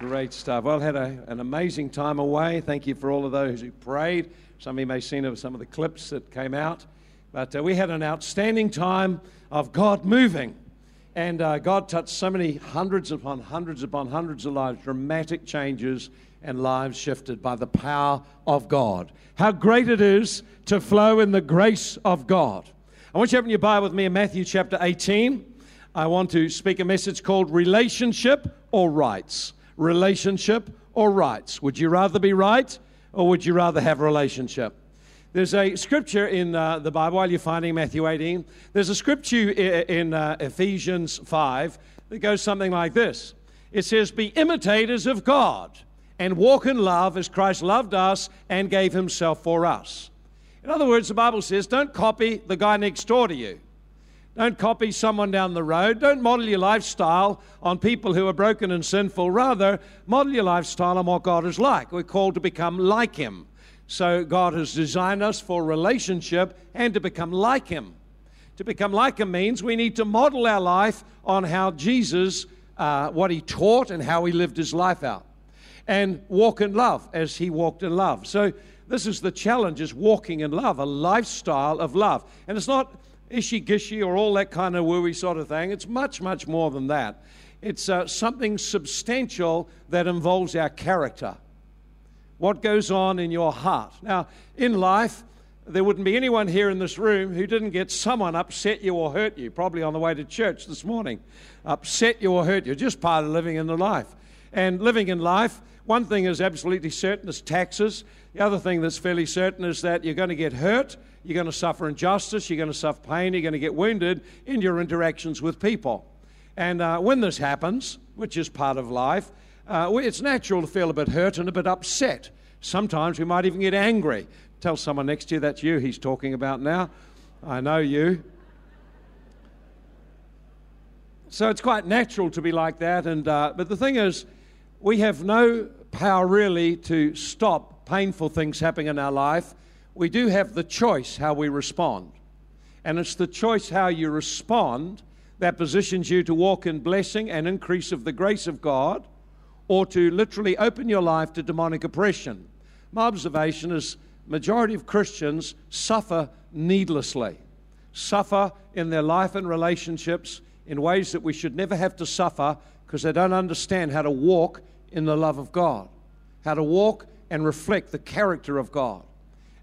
Great stuff. Well, had a, an amazing time away. Thank you for all of those who prayed. Some of you may have seen some of the clips that came out. But uh, we had an outstanding time of God moving. And uh, God touched so many hundreds upon hundreds upon hundreds of lives, dramatic changes and lives shifted by the power of God. How great it is to flow in the grace of God. I want you to open your Bible with me in Matthew chapter 18. I want to speak a message called Relationship or Rights relationship or rights? Would you rather be right or would you rather have a relationship? There's a scripture in uh, the Bible, while you're finding Matthew 18, there's a scripture in uh, Ephesians 5 that goes something like this It says, Be imitators of God and walk in love as Christ loved us and gave himself for us. In other words, the Bible says, Don't copy the guy next door to you. Don't copy someone down the road. Don't model your lifestyle on people who are broken and sinful. Rather, model your lifestyle on what God is like. We're called to become like Him. So, God has designed us for relationship and to become like Him. To become like Him means we need to model our life on how Jesus, uh, what He taught and how He lived His life out. And walk in love as He walked in love. So, this is the challenge is walking in love, a lifestyle of love. And it's not ishy gishy or all that kind of wooey sort of thing. It's much, much more than that. It's uh, something substantial that involves our character. What goes on in your heart. Now, in life, there wouldn't be anyone here in this room who didn't get someone upset you or hurt you, probably on the way to church this morning. Upset you or hurt you, just part of living in the life. And living in life, one thing is absolutely certain is taxes. The other thing that's fairly certain is that you're going to get hurt you're going to suffer injustice, you're going to suffer pain, you're going to get wounded in your interactions with people. And uh, when this happens, which is part of life, uh, it's natural to feel a bit hurt and a bit upset. Sometimes we might even get angry. Tell someone next to you that's you he's talking about now. I know you. So it's quite natural to be like that. And, uh, but the thing is, we have no power really to stop painful things happening in our life we do have the choice how we respond. And it's the choice how you respond that positions you to walk in blessing and increase of the grace of God or to literally open your life to demonic oppression. My observation is majority of Christians suffer needlessly, suffer in their life and relationships in ways that we should never have to suffer because they don't understand how to walk in the love of God, how to walk and reflect the character of God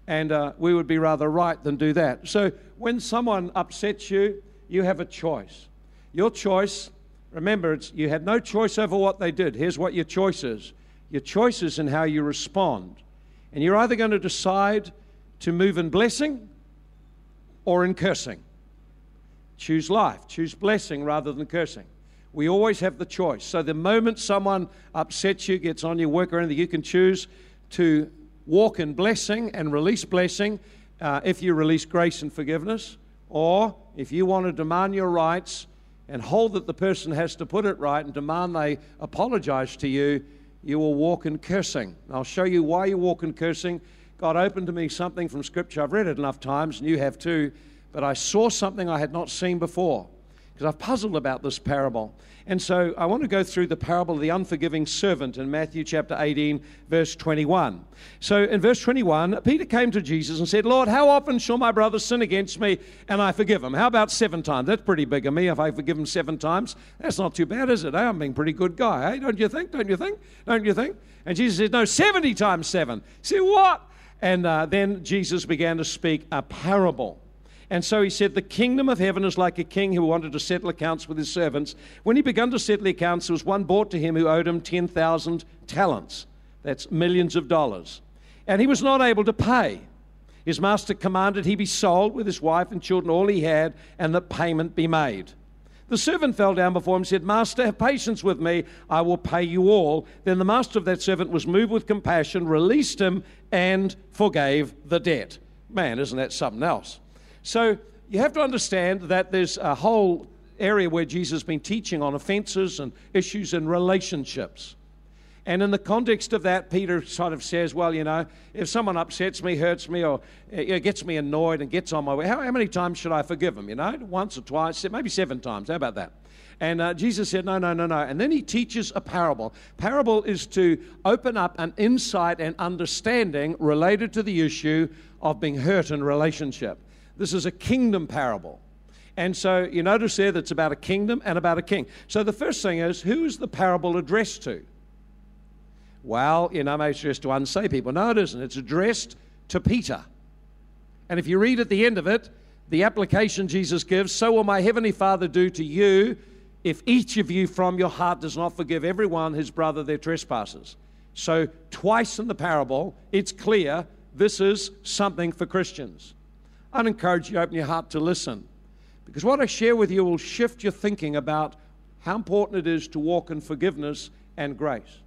and uh, we would be rather right than do that. So when someone upsets you, you have a choice. Your choice, remember, it's, you had no choice over what they did. Here's what your choice is your choice is in how you respond. And you're either going to decide to move in blessing or in cursing. Choose life, choose blessing rather than cursing. We always have the choice. So the moment someone upsets you, gets on your work or anything, you can choose to walk in blessing and release blessing uh, if you release grace and forgiveness, or if you want to demand your rights and hold that the person has to put it right and demand they apologize to you, you will walk in cursing. I'll show you why you walk in cursing. God opened to me something from Scripture. I've read it enough times, and you have too, but I saw something I had not seen before because I've puzzled about this parable. And so I want to go through the parable of the unforgiving servant in Matthew chapter 18, verse 21. So in verse 21, Peter came to Jesus and said, Lord, how often shall my brother sin against me and I forgive him? How about seven times? That's pretty big of me if I forgive him seven times. That's not too bad, is it? I'm being a pretty good guy, eh? Don't you think? Don't you think? Don't you think? And Jesus said, No, 70 times seven. See what? And uh, then Jesus began to speak a parable. And so he said, The kingdom of heaven is like a king who wanted to settle accounts with his servants. When he began to settle accounts, there was one brought to him who owed him 10,000 talents. That's millions of dollars. And he was not able to pay. His master commanded he be sold with his wife and children, all he had, and that payment be made. The servant fell down before him and said, Master, have patience with me, I will pay you all. Then the master of that servant was moved with compassion, released him, and forgave the debt. Man, isn't that something else? So you have to understand that there's a whole area where Jesus has been teaching on offenses and issues in relationships. And in the context of that, Peter sort of says, well, you know, if someone upsets me, hurts me, or gets me annoyed and gets on my way, how, how many times should I forgive them? You know, once or twice, maybe seven times. How about that? And uh, Jesus said, No, no, no, no. And then he teaches a parable. Parable is to open up an insight and understanding related to the issue of being hurt in relationship. This is a kingdom parable. And so you notice there that it's about a kingdom and about a king. So the first thing is who is the parable addressed to? Well, you know, maybe it's addressed to unsay people. No, it isn't. It's addressed to Peter. And if you read at the end of it, the application Jesus gives, so will my heavenly Father do to you if each of you from your heart does not forgive everyone his brother their trespasses. So, twice in the parable, it's clear this is something for Christians. I'd encourage you to open your heart to listen because what I share with you will shift your thinking about how important it is to walk in forgiveness and grace.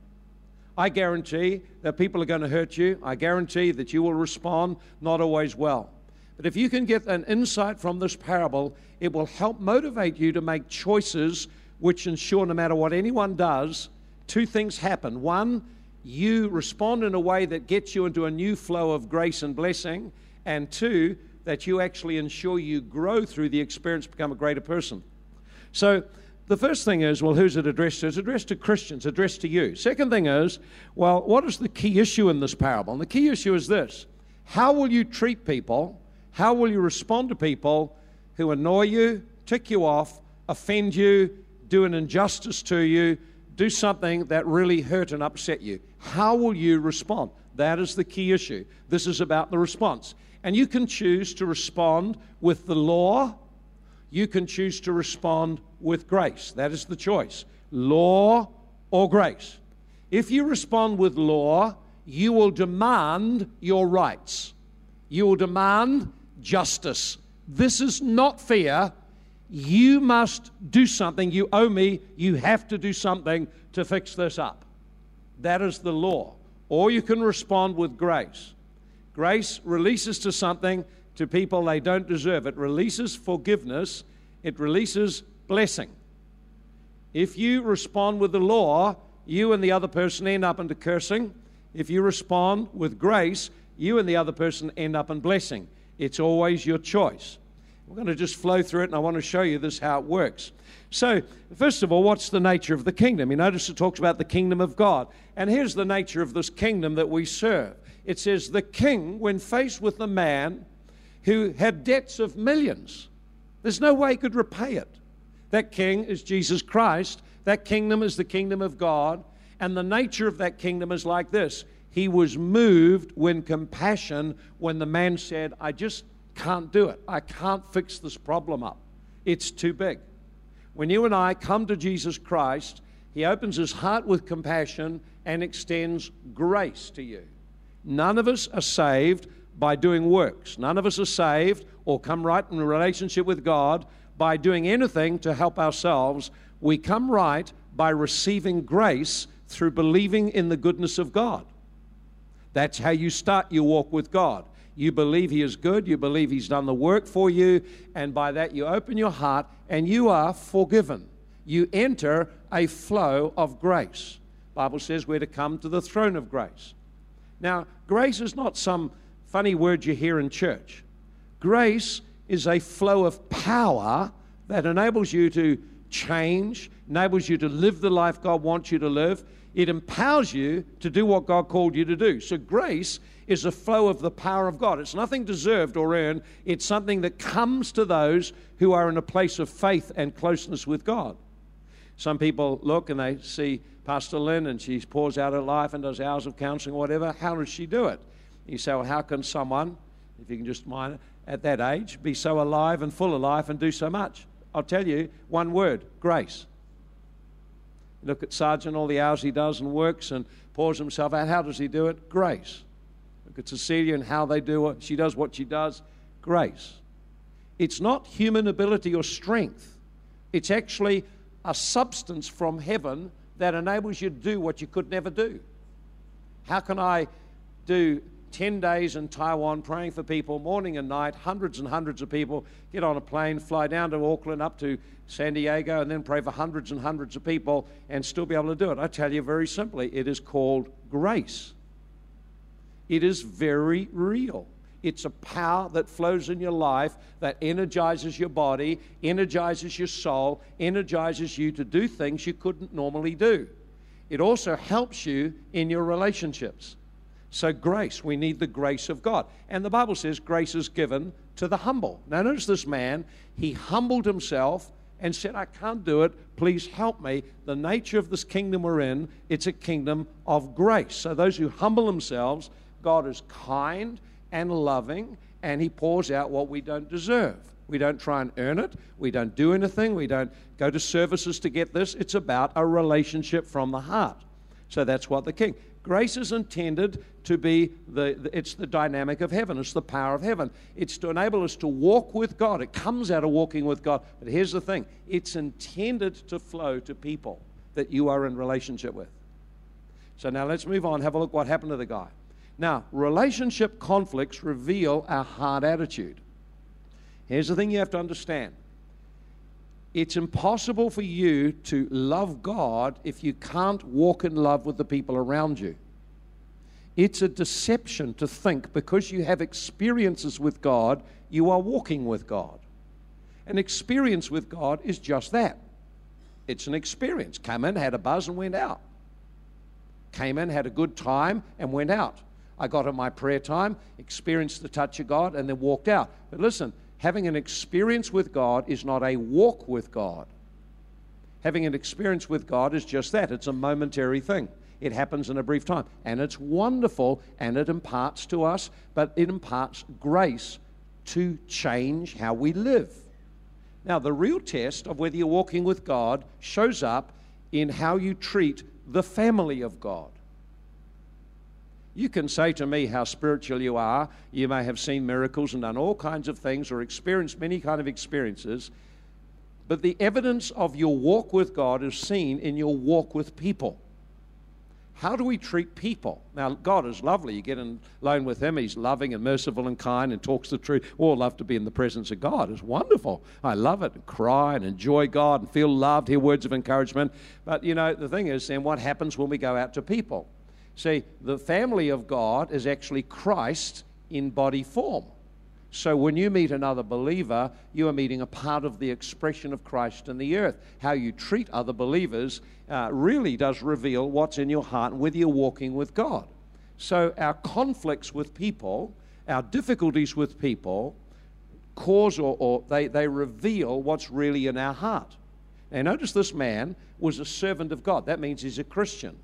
I guarantee that people are going to hurt you. I guarantee that you will respond not always well. But if you can get an insight from this parable, it will help motivate you to make choices which ensure no matter what anyone does, two things happen. One, you respond in a way that gets you into a new flow of grace and blessing. And two, that you actually ensure you grow through the experience become a greater person. So, the first thing is, well, who's it addressed to? It's addressed to Christians, addressed to you. Second thing is, well, what is the key issue in this parable? And the key issue is this How will you treat people? How will you respond to people who annoy you, tick you off, offend you, do an injustice to you, do something that really hurt and upset you? How will you respond? That is the key issue. This is about the response. And you can choose to respond with the law, you can choose to respond with grace. That is the choice law or grace. If you respond with law, you will demand your rights. You will demand justice. This is not fear. You must do something. You owe me. You have to do something to fix this up. That is the law. Or you can respond with grace. Grace releases to something to people they don't deserve. It releases forgiveness, it releases blessing. If you respond with the law, you and the other person end up into cursing. If you respond with grace, you and the other person end up in blessing. It's always your choice. We're going to just flow through it, and I want to show you this how it works. So, first of all, what's the nature of the kingdom? You notice it talks about the kingdom of God. And here's the nature of this kingdom that we serve it says, The king, when faced with a man who had debts of millions, there's no way he could repay it. That king is Jesus Christ. That kingdom is the kingdom of God. And the nature of that kingdom is like this He was moved when compassion, when the man said, I just can't do it. I can't fix this problem up. It's too big. When you and I come to Jesus Christ, He opens His heart with compassion and extends grace to you. None of us are saved by doing works. None of us are saved or come right in a relationship with God by doing anything to help ourselves. We come right by receiving grace through believing in the goodness of God. That's how you start your walk with God. You believe He is good, you believe He's done the work for you, and by that you open your heart and you are forgiven. You enter a flow of grace. Bible says we're to come to the throne of grace. Now, grace is not some funny word you hear in church. Grace is a flow of power that enables you to change, enables you to live the life God wants you to live. It empowers you to do what God called you to do. So, grace is a flow of the power of God. It's nothing deserved or earned, it's something that comes to those who are in a place of faith and closeness with God. Some people look and they see Pastor Lynn and she pours out her life and does hours of counseling whatever. How does she do it? You say, well, how can someone, if you can just mind at that age, be so alive and full of life and do so much? I'll tell you one word grace. Look at Sergeant, all the hours he does and works and pours himself out. How does he do it? Grace. Look at Cecilia and how they do it. She does what she does. Grace. It's not human ability or strength, it's actually a substance from heaven that enables you to do what you could never do. How can I do 10 days in Taiwan praying for people morning and night, hundreds and hundreds of people, get on a plane, fly down to Auckland, up to San Diego, and then pray for hundreds and hundreds of people and still be able to do it? I tell you very simply, it is called grace. It is very real. It's a power that flows in your life that energizes your body, energizes your soul, energizes you to do things you couldn't normally do. It also helps you in your relationships. So, grace, we need the grace of God. And the Bible says grace is given to the humble. Now, notice this man, he humbled himself and said, I can't do it. Please help me. The nature of this kingdom we're in, it's a kingdom of grace. So, those who humble themselves, God is kind and loving, and He pours out what we don't deserve. We don't try and earn it. We don't do anything. We don't go to services to get this. It's about a relationship from the heart. So that's what the king. Grace is intended to be the, it's the dynamic of heaven. It's the power of heaven. It's to enable us to walk with God. It comes out of walking with God. But here's the thing it's intended to flow to people that you are in relationship with. So now let's move on. Have a look what happened to the guy. Now, relationship conflicts reveal our heart attitude. Here's the thing you have to understand it's impossible for you to love God if you can't walk in love with the people around you. It's a deception to think because you have experiences with God, you are walking with God. An experience with God is just that it's an experience. Came in, had a buzz, and went out. Came in, had a good time, and went out. I got in my prayer time, experienced the touch of God, and then walked out. But listen, having an experience with God is not a walk with God. Having an experience with God is just that it's a momentary thing. It happens in a brief time. And it's wonderful and it imparts to us, but it imparts grace to change how we live. Now, the real test of whether you're walking with God shows up in how you treat the family of God. You can say to me how spiritual you are. You may have seen miracles and done all kinds of things or experienced many kind of experiences. But the evidence of your walk with God is seen in your walk with people. How do we treat people? Now, God is lovely. You get in alone with Him. He's loving and merciful and kind and talks the truth. Oh, we all love to be in the presence of God. It's wonderful. I love it and cry and enjoy God and feel loved, hear words of encouragement. But, you know, the thing is, then what happens when we go out to people? See, the family of God is actually Christ in body form. So when you meet another believer, you are meeting a part of the expression of Christ in the earth. How you treat other believers uh, really does reveal what's in your heart and whether you're walking with God. So our conflicts with people, our difficulties with people, cause or, or they, they reveal what's really in our heart. Now, notice this man was a servant of God. That means he's a Christian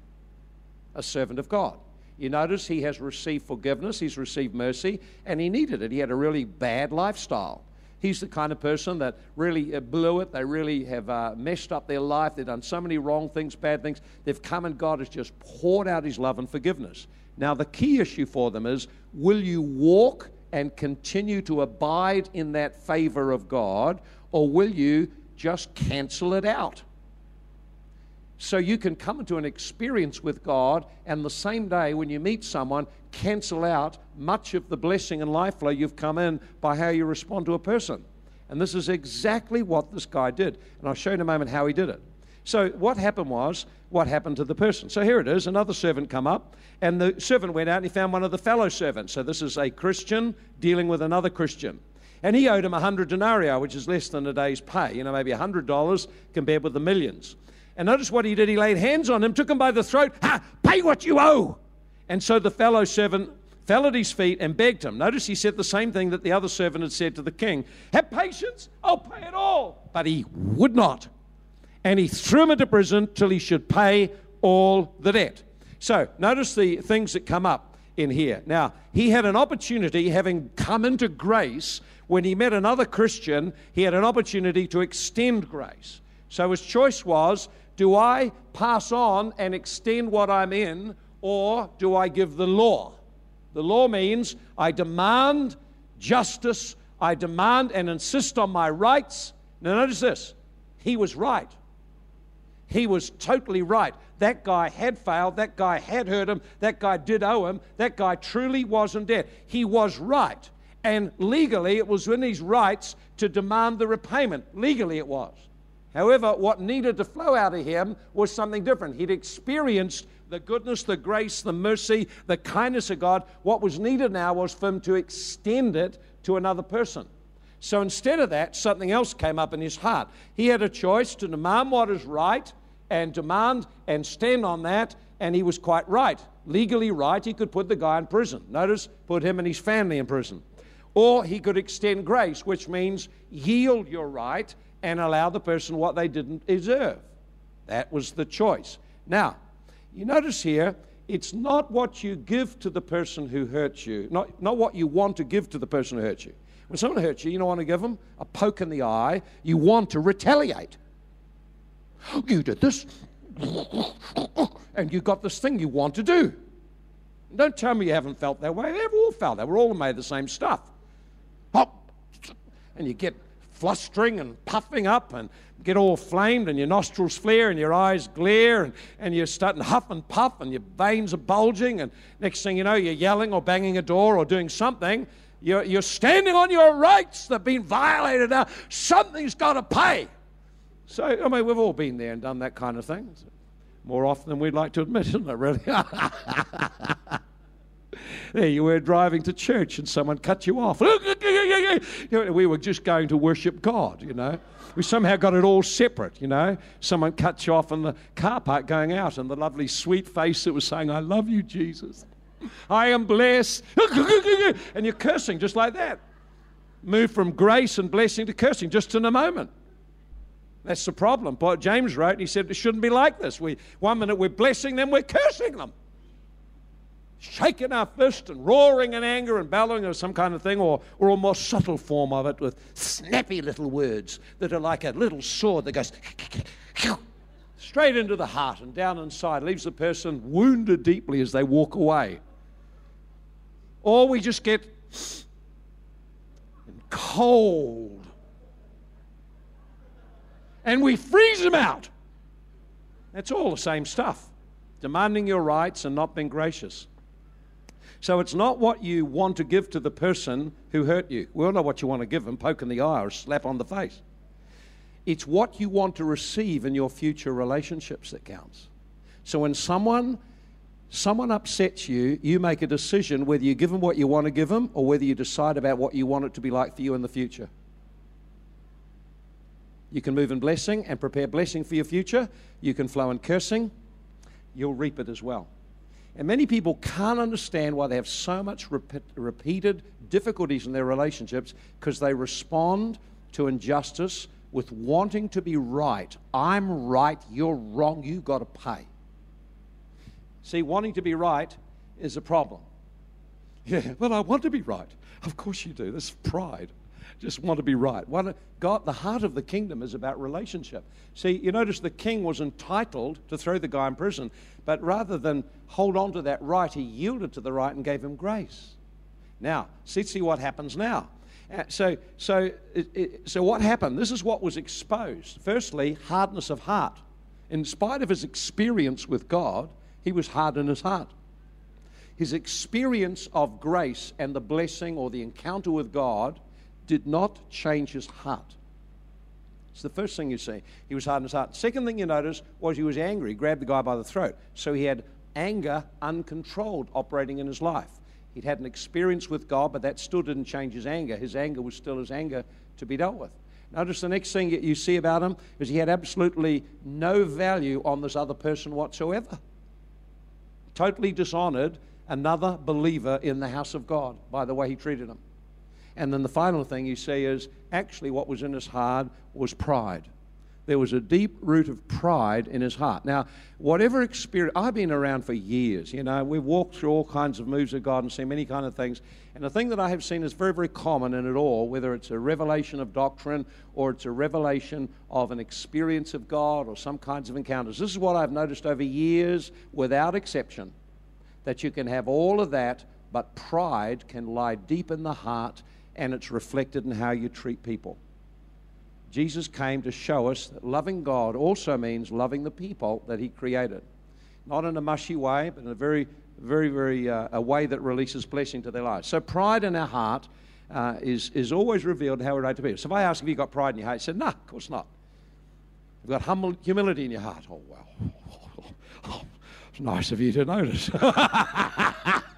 a servant of God. You notice he has received forgiveness, he's received mercy, and he needed it. He had a really bad lifestyle. He's the kind of person that really uh, blew it. They really have uh, messed up their life. They've done so many wrong things, bad things. They've come and God has just poured out his love and forgiveness. Now, the key issue for them is will you walk and continue to abide in that favor of God, or will you just cancel it out? So you can come into an experience with God and the same day when you meet someone, cancel out much of the blessing and life flow you've come in by how you respond to a person. And this is exactly what this guy did. And I'll show you in a moment how he did it. So what happened was, what happened to the person? So here it is, another servant come up, and the servant went out and he found one of the fellow servants. So this is a Christian dealing with another Christian. And he owed him a hundred denarii, which is less than a day's pay, you know, maybe a hundred dollars compared with the millions. And notice what he did. He laid hands on him, took him by the throat. Ha! Pay what you owe. And so the fellow servant fell at his feet and begged him. Notice he said the same thing that the other servant had said to the king Have patience, I'll pay it all. But he would not. And he threw him into prison till he should pay all the debt. So notice the things that come up in here. Now, he had an opportunity, having come into grace, when he met another Christian, he had an opportunity to extend grace. So his choice was do I pass on and extend what I'm in, or do I give the law? The law means I demand justice, I demand and insist on my rights. Now, notice this he was right. He was totally right. That guy had failed. That guy had hurt him. That guy did owe him. That guy truly wasn't dead. He was right. And legally, it was in his rights to demand the repayment. Legally, it was. However, what needed to flow out of him was something different. He'd experienced the goodness, the grace, the mercy, the kindness of God. What was needed now was for him to extend it to another person. So instead of that, something else came up in his heart. He had a choice to demand what is right and demand and stand on that, and he was quite right. Legally right, he could put the guy in prison. Notice, put him and his family in prison. Or he could extend grace, which means yield your right and allow the person what they didn't deserve. That was the choice. Now, you notice here, it's not what you give to the person who hurts you, not, not what you want to give to the person who hurts you. When someone hurts you, you don't want to give them a poke in the eye. You want to retaliate. You did this, and you got this thing you want to do. Don't tell me you haven't felt that way. We've all felt that. We're all made of the same stuff. And you get flustering and puffing up and get all flamed and your nostrils flare and your eyes glare and, and you're starting to huff and puff and your veins are bulging and next thing you know you're yelling or banging a door or doing something. You're, you're standing on your rights that have been violated. Now something's got to pay. So i mean we've all been there and done that kind of thing. More often than we'd like to admit isn't it really there you were driving to church and someone cut you off we were just going to worship god you know we somehow got it all separate, you know. Someone cut you off in the car park going out, and the lovely sweet face that was saying, I love you, Jesus. I am blessed. and you're cursing just like that. Move from grace and blessing to cursing just in a moment. That's the problem. James wrote, and he said it shouldn't be like this. We, one minute we're blessing them, we're cursing them shaking our fist and roaring in anger and bellowing or some kind of thing, or, or a more subtle form of it with snappy little words that are like a little sword that goes straight into the heart and down inside, leaves the person wounded deeply as they walk away. Or we just get cold and we freeze them out. That's all the same stuff. Demanding your rights and not being gracious. So it's not what you want to give to the person who hurt you. We all know what you want to give them poke in the eye or slap on the face. It's what you want to receive in your future relationships that counts. So when someone someone upsets you, you make a decision whether you give them what you want to give them or whether you decide about what you want it to be like for you in the future. You can move in blessing and prepare blessing for your future. You can flow in cursing. You'll reap it as well. And many people can't understand why they have so much repeat, repeated difficulties in their relationships because they respond to injustice with wanting to be right. I'm right, you're wrong, you've got to pay. See, wanting to be right is a problem. Yeah, well, I want to be right. Of course you do. This pride just want to be right. God, the heart of the kingdom is about relationship. See, you notice the king was entitled to throw the guy in prison, but rather than hold on to that right, he yielded to the right and gave him grace. Now, see, see what happens now. Uh, so, so, it, it, so what happened? This is what was exposed. Firstly, hardness of heart. In spite of his experience with God, he was hard in his heart. His experience of grace and the blessing or the encounter with God did not change his heart. It's the first thing you see. He was hard in his heart. Second thing you notice was he was angry, he grabbed the guy by the throat. So he had anger uncontrolled operating in his life. He'd had an experience with God, but that still didn't change his anger. His anger was still his anger to be dealt with. Notice the next thing you see about him is he had absolutely no value on this other person whatsoever. Totally dishonored another believer in the house of God by the way he treated him. And then the final thing you see is actually what was in his heart was pride. There was a deep root of pride in his heart. Now, whatever experience, I've been around for years, you know, we've walked through all kinds of moves of God and seen many kind of things. And the thing that I have seen is very, very common in it all, whether it's a revelation of doctrine or it's a revelation of an experience of God or some kinds of encounters. This is what I've noticed over years, without exception, that you can have all of that, but pride can lie deep in the heart and it's reflected in how you treat people. Jesus came to show us that loving God also means loving the people that He created. Not in a mushy way, but in a very, very, very uh, a way that releases blessing to their lives. So pride in our heart uh, is, is always revealed in how we're right to be. So if I ask if you've got pride in your heart, you say, no, nah, of course not. You've got humble, humility in your heart. Oh, well. It's nice of you to notice.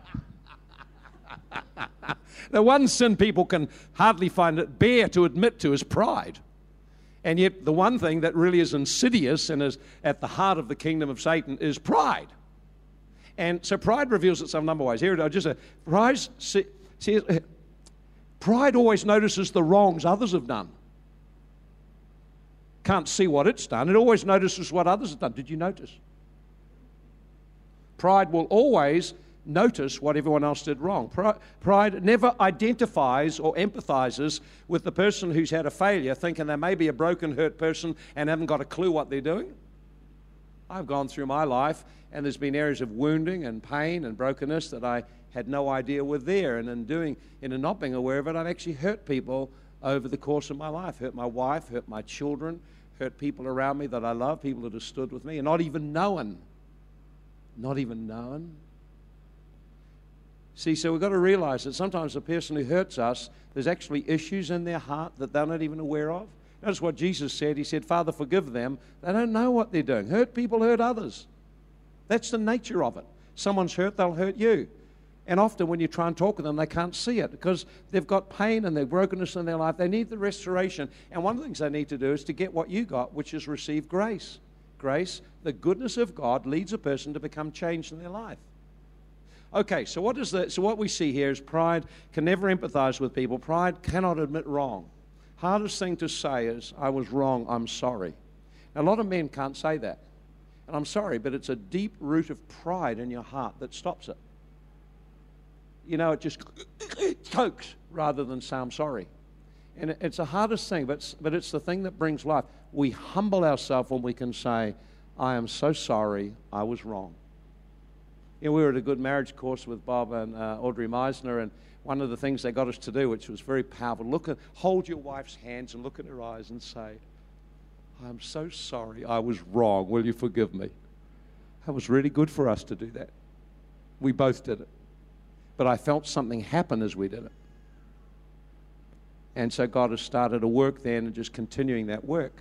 the one sin people can hardly find it bear to admit to is pride. And yet, the one thing that really is insidious and is at the heart of the kingdom of Satan is pride. And so, pride reveals itself a number of ways. Here, just a pride. See, see, pride always notices the wrongs others have done. Can't see what it's done. It always notices what others have done. Did you notice? Pride will always notice what everyone else did wrong. Pride never identifies or empathizes with the person who's had a failure, thinking they may be a broken, hurt person and haven't got a clue what they're doing. I've gone through my life, and there's been areas of wounding and pain and brokenness that I had no idea were there. And in doing, in not being aware of it, I've actually hurt people over the course of my life. Hurt my wife, hurt my children, hurt people around me that I love, people that have stood with me, and not even knowing not even known. See, so we've got to realize that sometimes the person who hurts us, there's actually issues in their heart that they're not even aware of. Notice what Jesus said. He said, Father, forgive them. They don't know what they're doing. Hurt people hurt others. That's the nature of it. Someone's hurt, they'll hurt you. And often when you try and talk to them, they can't see it because they've got pain and their brokenness in their life. They need the restoration. And one of the things they need to do is to get what you got, which is receive grace grace, the goodness of God leads a person to become changed in their life. Okay, so what is the, so what we see here is pride can never empathize with people. Pride cannot admit wrong. Hardest thing to say is, I was wrong, I'm sorry. Now, a lot of men can't say that. And I'm sorry, but it's a deep root of pride in your heart that stops it. You know, it just chokes rather than say, I'm sorry. And it's the hardest thing, but, but it's the thing that brings life we humble ourselves when we can say, I am so sorry, I was wrong. You know, we were at a good marriage course with Bob and uh, Audrey Meisner, and one of the things they got us to do, which was very powerful, look at, hold your wife's hands and look in her eyes and say, I'm so sorry, I was wrong. Will you forgive me? That was really good for us to do that. We both did it. But I felt something happen as we did it. And so God has started a work then and just continuing that work.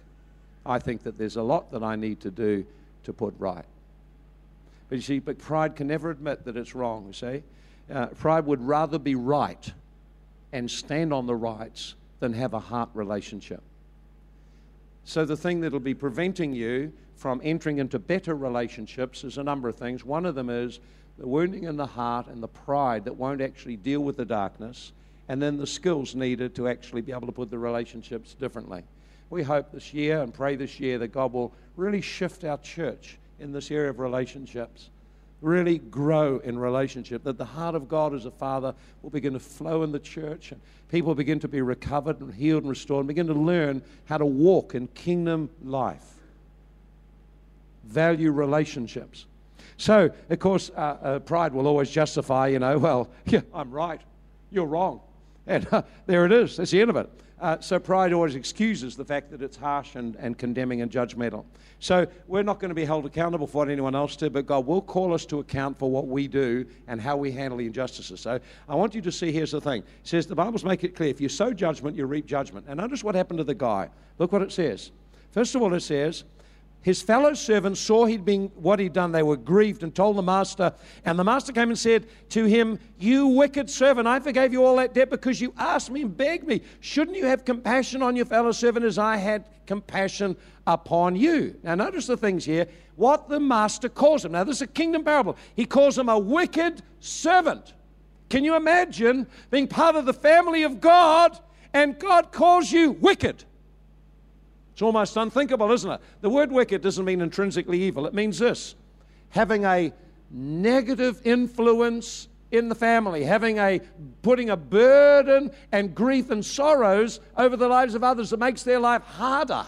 I think that there's a lot that I need to do to put right. But you see, but pride can never admit that it's wrong, you see. Uh, pride would rather be right and stand on the rights than have a heart relationship. So, the thing that'll be preventing you from entering into better relationships is a number of things. One of them is the wounding in the heart and the pride that won't actually deal with the darkness, and then the skills needed to actually be able to put the relationships differently we hope this year and pray this year that God will really shift our church in this area of relationships. Really grow in relationship, that the heart of God as a father will begin to flow in the church, and people begin to be recovered and healed and restored, and begin to learn how to walk in kingdom life. Value relationships. So, of course, uh, uh, pride will always justify, you know, well, yeah, I'm right, you're wrong. And uh, there it is, that's the end of it. Uh, so pride always excuses the fact that it's harsh and, and condemning and judgmental. So we're not going to be held accountable for what anyone else did, but God will call us to account for what we do and how we handle the injustices. So I want you to see here's the thing. It says the Bible's make it clear if you sow judgment, you reap judgment. And notice what happened to the guy. Look what it says. First of all, it says, his fellow servants saw he'd been what he'd done. They were grieved and told the master. And the master came and said to him, You wicked servant, I forgave you all that debt because you asked me and begged me. Shouldn't you have compassion on your fellow servant as I had compassion upon you? Now, notice the things here. What the master calls him. Now, this is a kingdom parable. He calls him a wicked servant. Can you imagine being part of the family of God and God calls you wicked? It's almost unthinkable, isn't it? The word wicked doesn't mean intrinsically evil, it means this having a negative influence in the family, having a putting a burden and grief and sorrows over the lives of others that makes their life harder.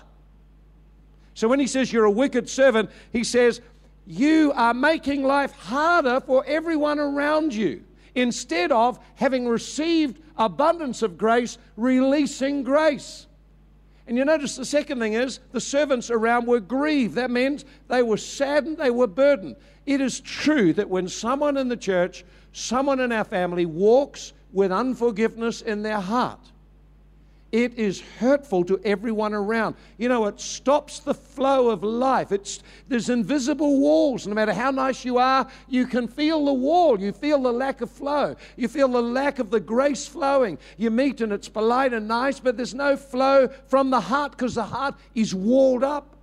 So when he says you're a wicked servant, he says you are making life harder for everyone around you instead of having received abundance of grace, releasing grace. And you notice the second thing is the servants around were grieved. That meant they were saddened, they were burdened. It is true that when someone in the church, someone in our family walks with unforgiveness in their heart, it is hurtful to everyone around. You know, it stops the flow of life. It's, there's invisible walls. No matter how nice you are, you can feel the wall. You feel the lack of flow. You feel the lack of the grace flowing. You meet and it's polite and nice, but there's no flow from the heart because the heart is walled up.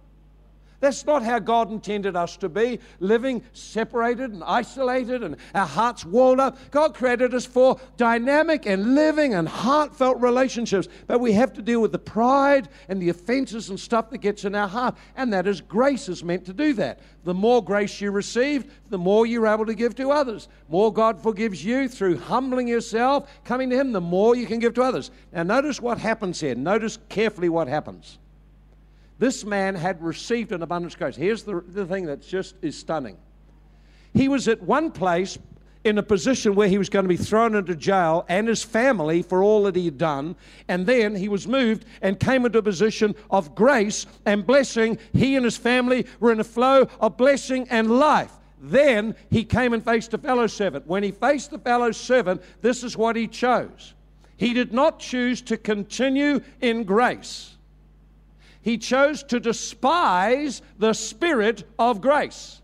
That's not how God intended us to be, living separated and isolated and our hearts walled up. God created us for dynamic and living and heartfelt relationships. But we have to deal with the pride and the offenses and stuff that gets in our heart. And that is grace is meant to do that. The more grace you receive, the more you're able to give to others. More God forgives you through humbling yourself, coming to Him, the more you can give to others. Now, notice what happens here. Notice carefully what happens. This man had received an abundance of grace. Here's the, the thing that just is stunning. He was at one place in a position where he was going to be thrown into jail and his family for all that he had done. And then he was moved and came into a position of grace and blessing. He and his family were in a flow of blessing and life. Then he came and faced a fellow servant. When he faced the fellow servant, this is what he chose. He did not choose to continue in grace he chose to despise the Spirit of grace.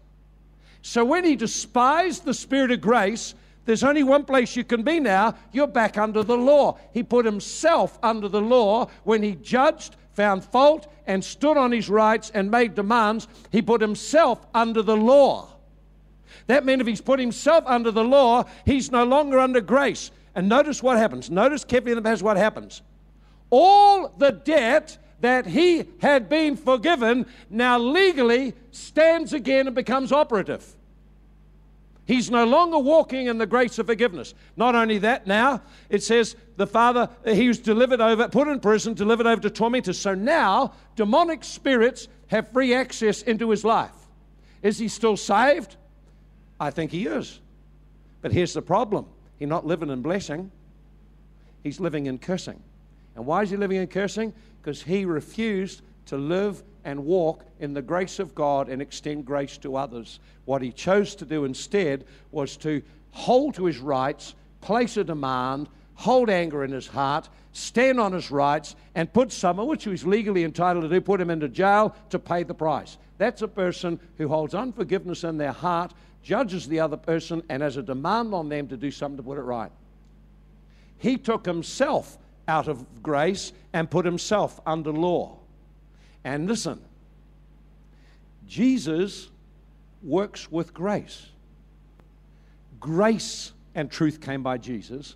So when he despised the Spirit of grace, there's only one place you can be now. You're back under the law. He put himself under the law when he judged, found fault, and stood on his rights and made demands. He put himself under the law. That meant if he's put himself under the law, he's no longer under grace. And notice what happens. Notice carefully what happens. All the debt that he had been forgiven now legally stands again and becomes operative. He's no longer walking in the grace of forgiveness. Not only that, now it says the father, uh, he was delivered over, put in prison, delivered over to tormentors. So now demonic spirits have free access into his life. Is he still saved? I think he is. But here's the problem he's not living in blessing, he's living in cursing. And why is he living in cursing? Because he refused to live and walk in the grace of God and extend grace to others. What he chose to do instead was to hold to his rights, place a demand, hold anger in his heart, stand on his rights, and put someone, which he was legally entitled to do, put him into jail to pay the price. That's a person who holds unforgiveness in their heart, judges the other person, and has a demand on them to do something to put it right. He took himself out of grace and put himself under law. And listen, Jesus works with grace. Grace and truth came by Jesus.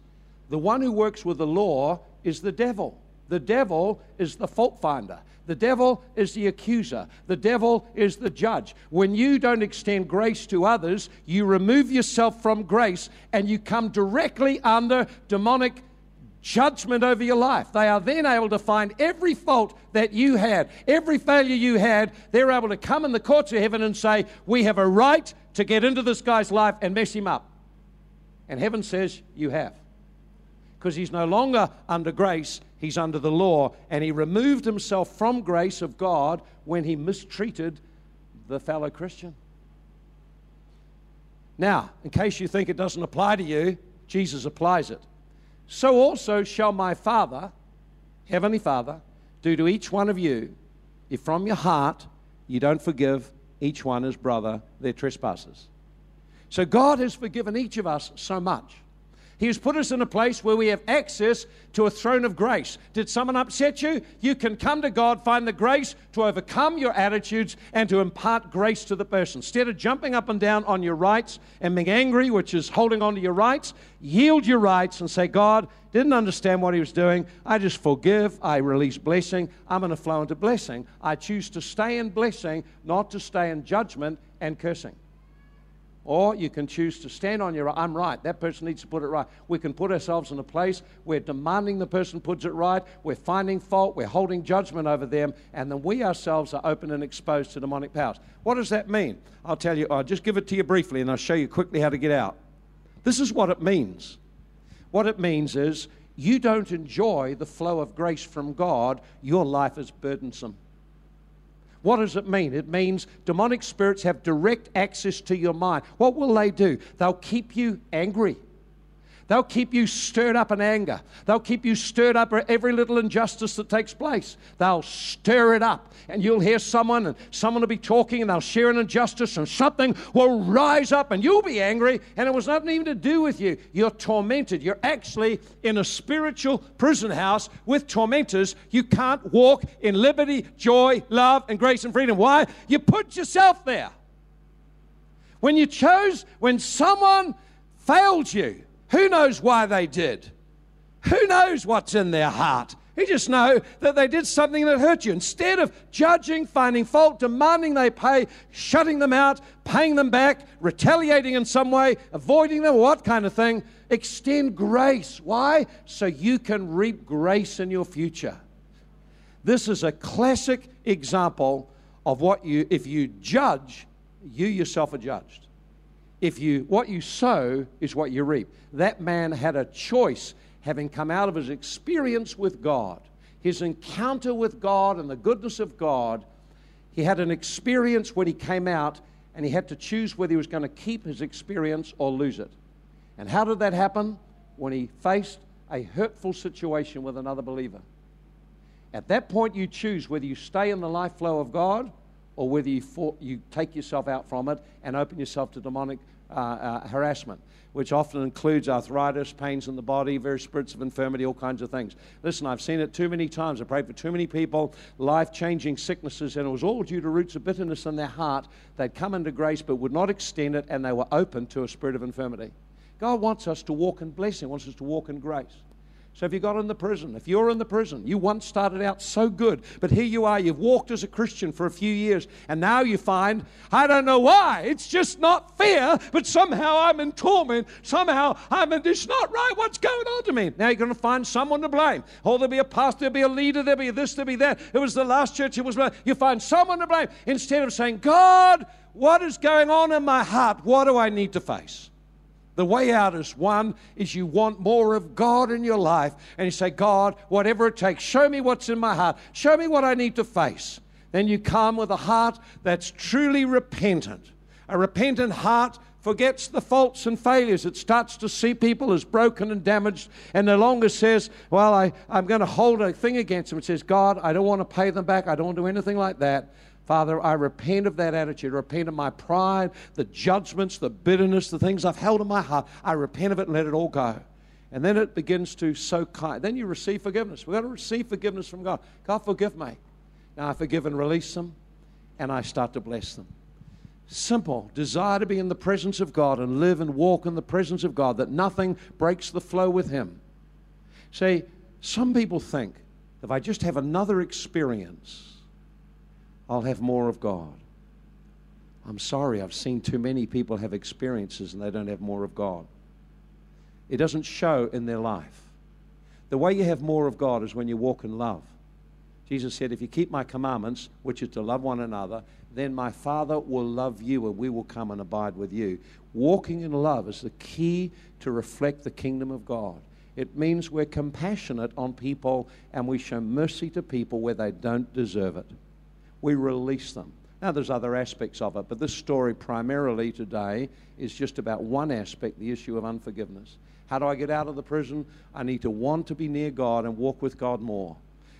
The one who works with the law is the devil. The devil is the fault finder. The devil is the accuser. The devil is the judge. When you don't extend grace to others, you remove yourself from grace and you come directly under demonic judgment over your life. They are then able to find every fault that you had, every failure you had. They're able to come in the courts of heaven and say, We have a right to get into this guy's life and mess him up. And heaven says, You have. Because he's no longer under grace, he's under the law. And he removed himself from grace of God when he mistreated the fellow Christian. Now, in case you think it doesn't apply to you, Jesus applies it so also shall my Father, Heavenly Father, do to each one of you if from your heart you don't forgive each one his brother their trespasses. So God has forgiven each of us so much. He has put us in a place where we have access to a throne of grace. Did someone upset you? You can come to God, find the grace to overcome your attitudes and to impart grace to the person. Instead of jumping up and down on your rights and being angry, which is holding on to your rights, yield your rights and say, God, didn't understand what he was doing. I just forgive. I release blessing. I'm going to flow into blessing. I choose to stay in blessing, not to stay in judgment and cursing. Or you can choose to stand on your, I'm right, that person needs to put it right. We can put ourselves in a place where demanding the person puts it right, we're finding fault, we're holding judgment over them, and then we ourselves are open and exposed to demonic powers. What does that mean? I'll tell you, I'll just give it to you briefly and I'll show you quickly how to get out. This is what it means. What it means is you don't enjoy the flow of grace from God, your life is burdensome. What does it mean? It means demonic spirits have direct access to your mind. What will they do? They'll keep you angry. They'll keep you stirred up in anger. They'll keep you stirred up at every little injustice that takes place. They'll stir it up. And you'll hear someone, and someone will be talking, and they'll share an injustice, and something will rise up, and you'll be angry, and it was nothing even to do with you. You're tormented. You're actually in a spiritual prison house with tormentors. You can't walk in liberty, joy, love, and grace and freedom. Why? You put yourself there. When you chose, when someone failed you, who knows why they did? Who knows what's in their heart? You just know that they did something that hurt you. Instead of judging, finding fault, demanding they pay, shutting them out, paying them back, retaliating in some way, avoiding them, what kind of thing, extend grace. Why? So you can reap grace in your future. This is a classic example of what you, if you judge, you yourself are judged if you what you sow is what you reap. That man had a choice having come out of his experience with God, his encounter with God and the goodness of God. He had an experience when he came out and he had to choose whether he was going to keep his experience or lose it. And how did that happen? When he faced a hurtful situation with another believer. At that point, you choose whether you stay in the life flow of God or whether you, for, you take yourself out from it and open yourself to demonic uh, uh, harassment, which often includes arthritis, pains in the body, various spirits of infirmity, all kinds of things. Listen, I've seen it too many times. I prayed for too many people, life changing sicknesses, and it was all due to roots of bitterness in their heart. They'd come into grace but would not extend it, and they were open to a spirit of infirmity. God wants us to walk in blessing, wants us to walk in grace. So if you got in the prison, if you're in the prison, you once started out so good, but here you are, you've walked as a Christian for a few years, and now you find, I don't know why, it's just not fair, but somehow I'm in torment, somehow I'm in, it's not right, what's going on to me? Now you're going to find someone to blame. Oh, there'll be a pastor, there'll be a leader, there'll be this, there'll be that. It was the last church, it was, you find someone to blame. Instead of saying, God, what is going on in my heart? What do I need to face? The way out is one is you want more of God in your life and you say, God, whatever it takes, show me what's in my heart. Show me what I need to face. Then you come with a heart that's truly repentant. A repentant heart forgets the faults and failures. It starts to see people as broken and damaged and no longer says, Well, I, I'm going to hold a thing against them. It says, God, I don't want to pay them back. I don't want to do anything like that. Father, I repent of that attitude. I repent of my pride, the judgments, the bitterness, the things I've held in my heart. I repent of it and let it all go. And then it begins to sow kind. Then you receive forgiveness. We've got to receive forgiveness from God. God, forgive me. Now I forgive and release them, and I start to bless them. Simple. Desire to be in the presence of God and live and walk in the presence of God, that nothing breaks the flow with Him. See, some people think if I just have another experience, I'll have more of God. I'm sorry, I've seen too many people have experiences and they don't have more of God. It doesn't show in their life. The way you have more of God is when you walk in love. Jesus said, If you keep my commandments, which is to love one another, then my Father will love you and we will come and abide with you. Walking in love is the key to reflect the kingdom of God. It means we're compassionate on people and we show mercy to people where they don't deserve it we release them. Now, there's other aspects of it, but this story primarily today is just about one aspect the issue of unforgiveness. How do I get out of the prison? I need to want to be near God and walk with God more.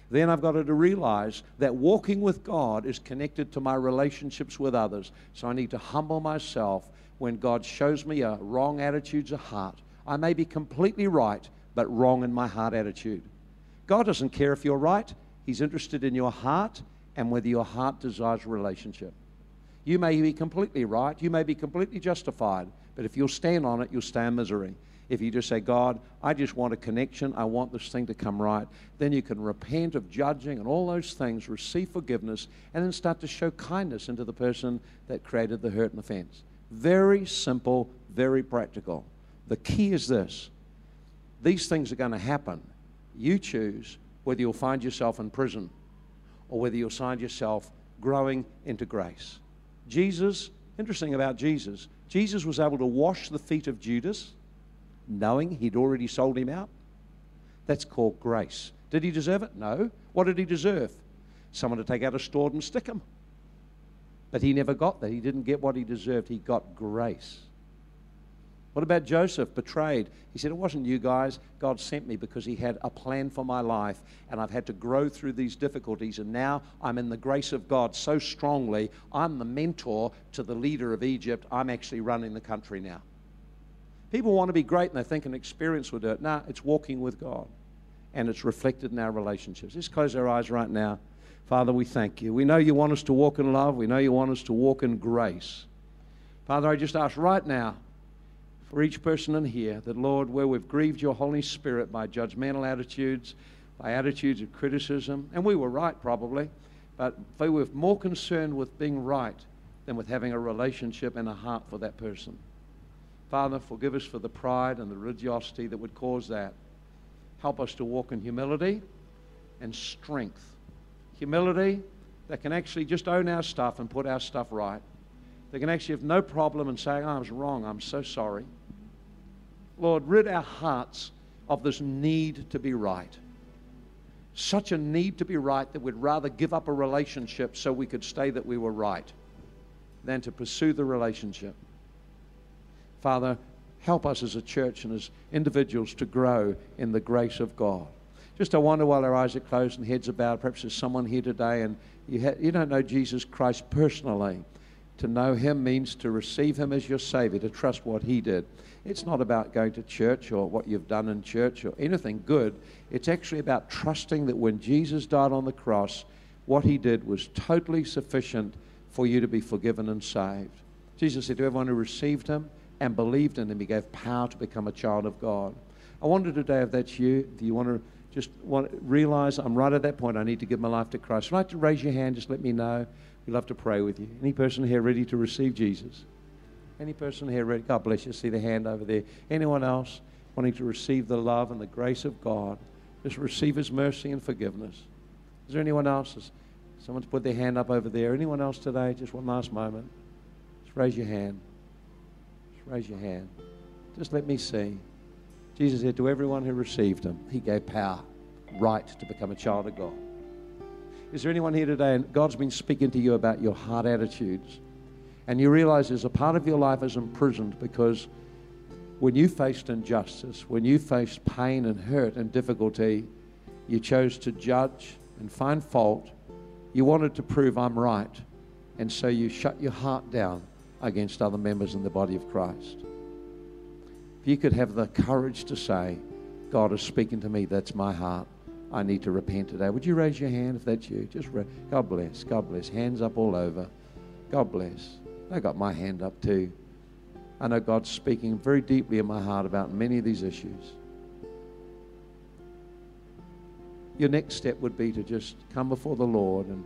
Then I've got to realize that walking with God is connected to my relationships with others. So I need to humble myself when God shows me a wrong attitude of heart. I may be completely right, but wrong in my heart attitude. God doesn't care if you're right, He's interested in your heart and whether your heart desires a relationship. You may be completely right, you may be completely justified, but if you'll stand on it, you'll stand misery. If you just say, God, I just want a connection, I want this thing to come right, then you can repent of judging and all those things, receive forgiveness, and then start to show kindness into the person that created the hurt and offense. Very simple, very practical. The key is this these things are going to happen. You choose whether you'll find yourself in prison or whether you'll find yourself growing into grace. Jesus, interesting about Jesus, Jesus was able to wash the feet of Judas, knowing he'd already sold him out. That's called grace. Did he deserve it? No. What did he deserve? Someone to take out a sword and stick him. But he never got that. He didn't get what he deserved. He got grace. What about Joseph, betrayed? He said, It wasn't you guys. God sent me because He had a plan for my life, and I've had to grow through these difficulties, and now I'm in the grace of God so strongly. I'm the mentor to the leader of Egypt. I'm actually running the country now. People want to be great, and they think an experience will do it. No, it's walking with God, and it's reflected in our relationships. Let's close our eyes right now. Father, we thank you. We know you want us to walk in love, we know you want us to walk in grace. Father, I just ask right now for each person in here that, Lord, where we've grieved your Holy Spirit by judgmental attitudes, by attitudes of criticism, and we were right probably, but we were more concerned with being right than with having a relationship and a heart for that person. Father, forgive us for the pride and the religiosity that would cause that. Help us to walk in humility and strength. Humility that can actually just own our stuff and put our stuff right. They can actually have no problem in saying, oh, I was wrong, I'm so sorry. Lord, rid our hearts of this need to be right. Such a need to be right that we'd rather give up a relationship so we could stay that we were right than to pursue the relationship. Father, help us as a church and as individuals to grow in the grace of God. Just I wonder while our eyes are closed and heads are bowed, perhaps there's someone here today and you, ha- you don't know Jesus Christ personally. To know Him means to receive Him as your Savior, to trust what He did. It's not about going to church or what you've done in church or anything good. It's actually about trusting that when Jesus died on the cross, what He did was totally sufficient for you to be forgiven and saved. Jesus said to everyone who received Him and believed in Him, He gave power to become a child of God. I wonder today if that's you, if you want to just want realize I'm right at that point. I need to give my life to Christ. If you'd like to raise your hand, just let me know. We'd love to pray with you. Any person here ready to receive Jesus? Any person here ready? God bless you. See the hand over there. Anyone else wanting to receive the love and the grace of God? Just receive His mercy and forgiveness. Is there anyone else? Someone's put their hand up over there. Anyone else today? Just one last moment. Just raise your hand. Just raise your hand. Just let me see. Jesus said to everyone who received Him, He gave power, right to become a child of God. Is there anyone here today and God's been speaking to you about your heart attitudes? And you realize there's a part of your life is imprisoned because when you faced injustice, when you faced pain and hurt and difficulty, you chose to judge and find fault. You wanted to prove I'm right. And so you shut your heart down against other members in the body of Christ. If you could have the courage to say, God is speaking to me, that's my heart. I need to repent today. Would you raise your hand if that's you? Just God bless. God bless. Hands up all over. God bless. I got my hand up too. I know God's speaking very deeply in my heart about many of these issues. Your next step would be to just come before the Lord and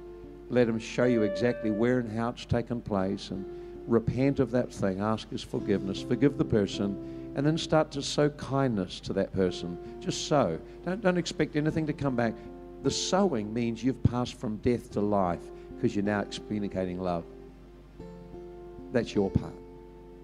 let Him show you exactly where and how it's taken place and repent of that thing. Ask His forgiveness. Forgive the person and then start to sow kindness to that person. Just sow. Don't, don't expect anything to come back. The sowing means you've passed from death to life because you're now communicating love. That's your part.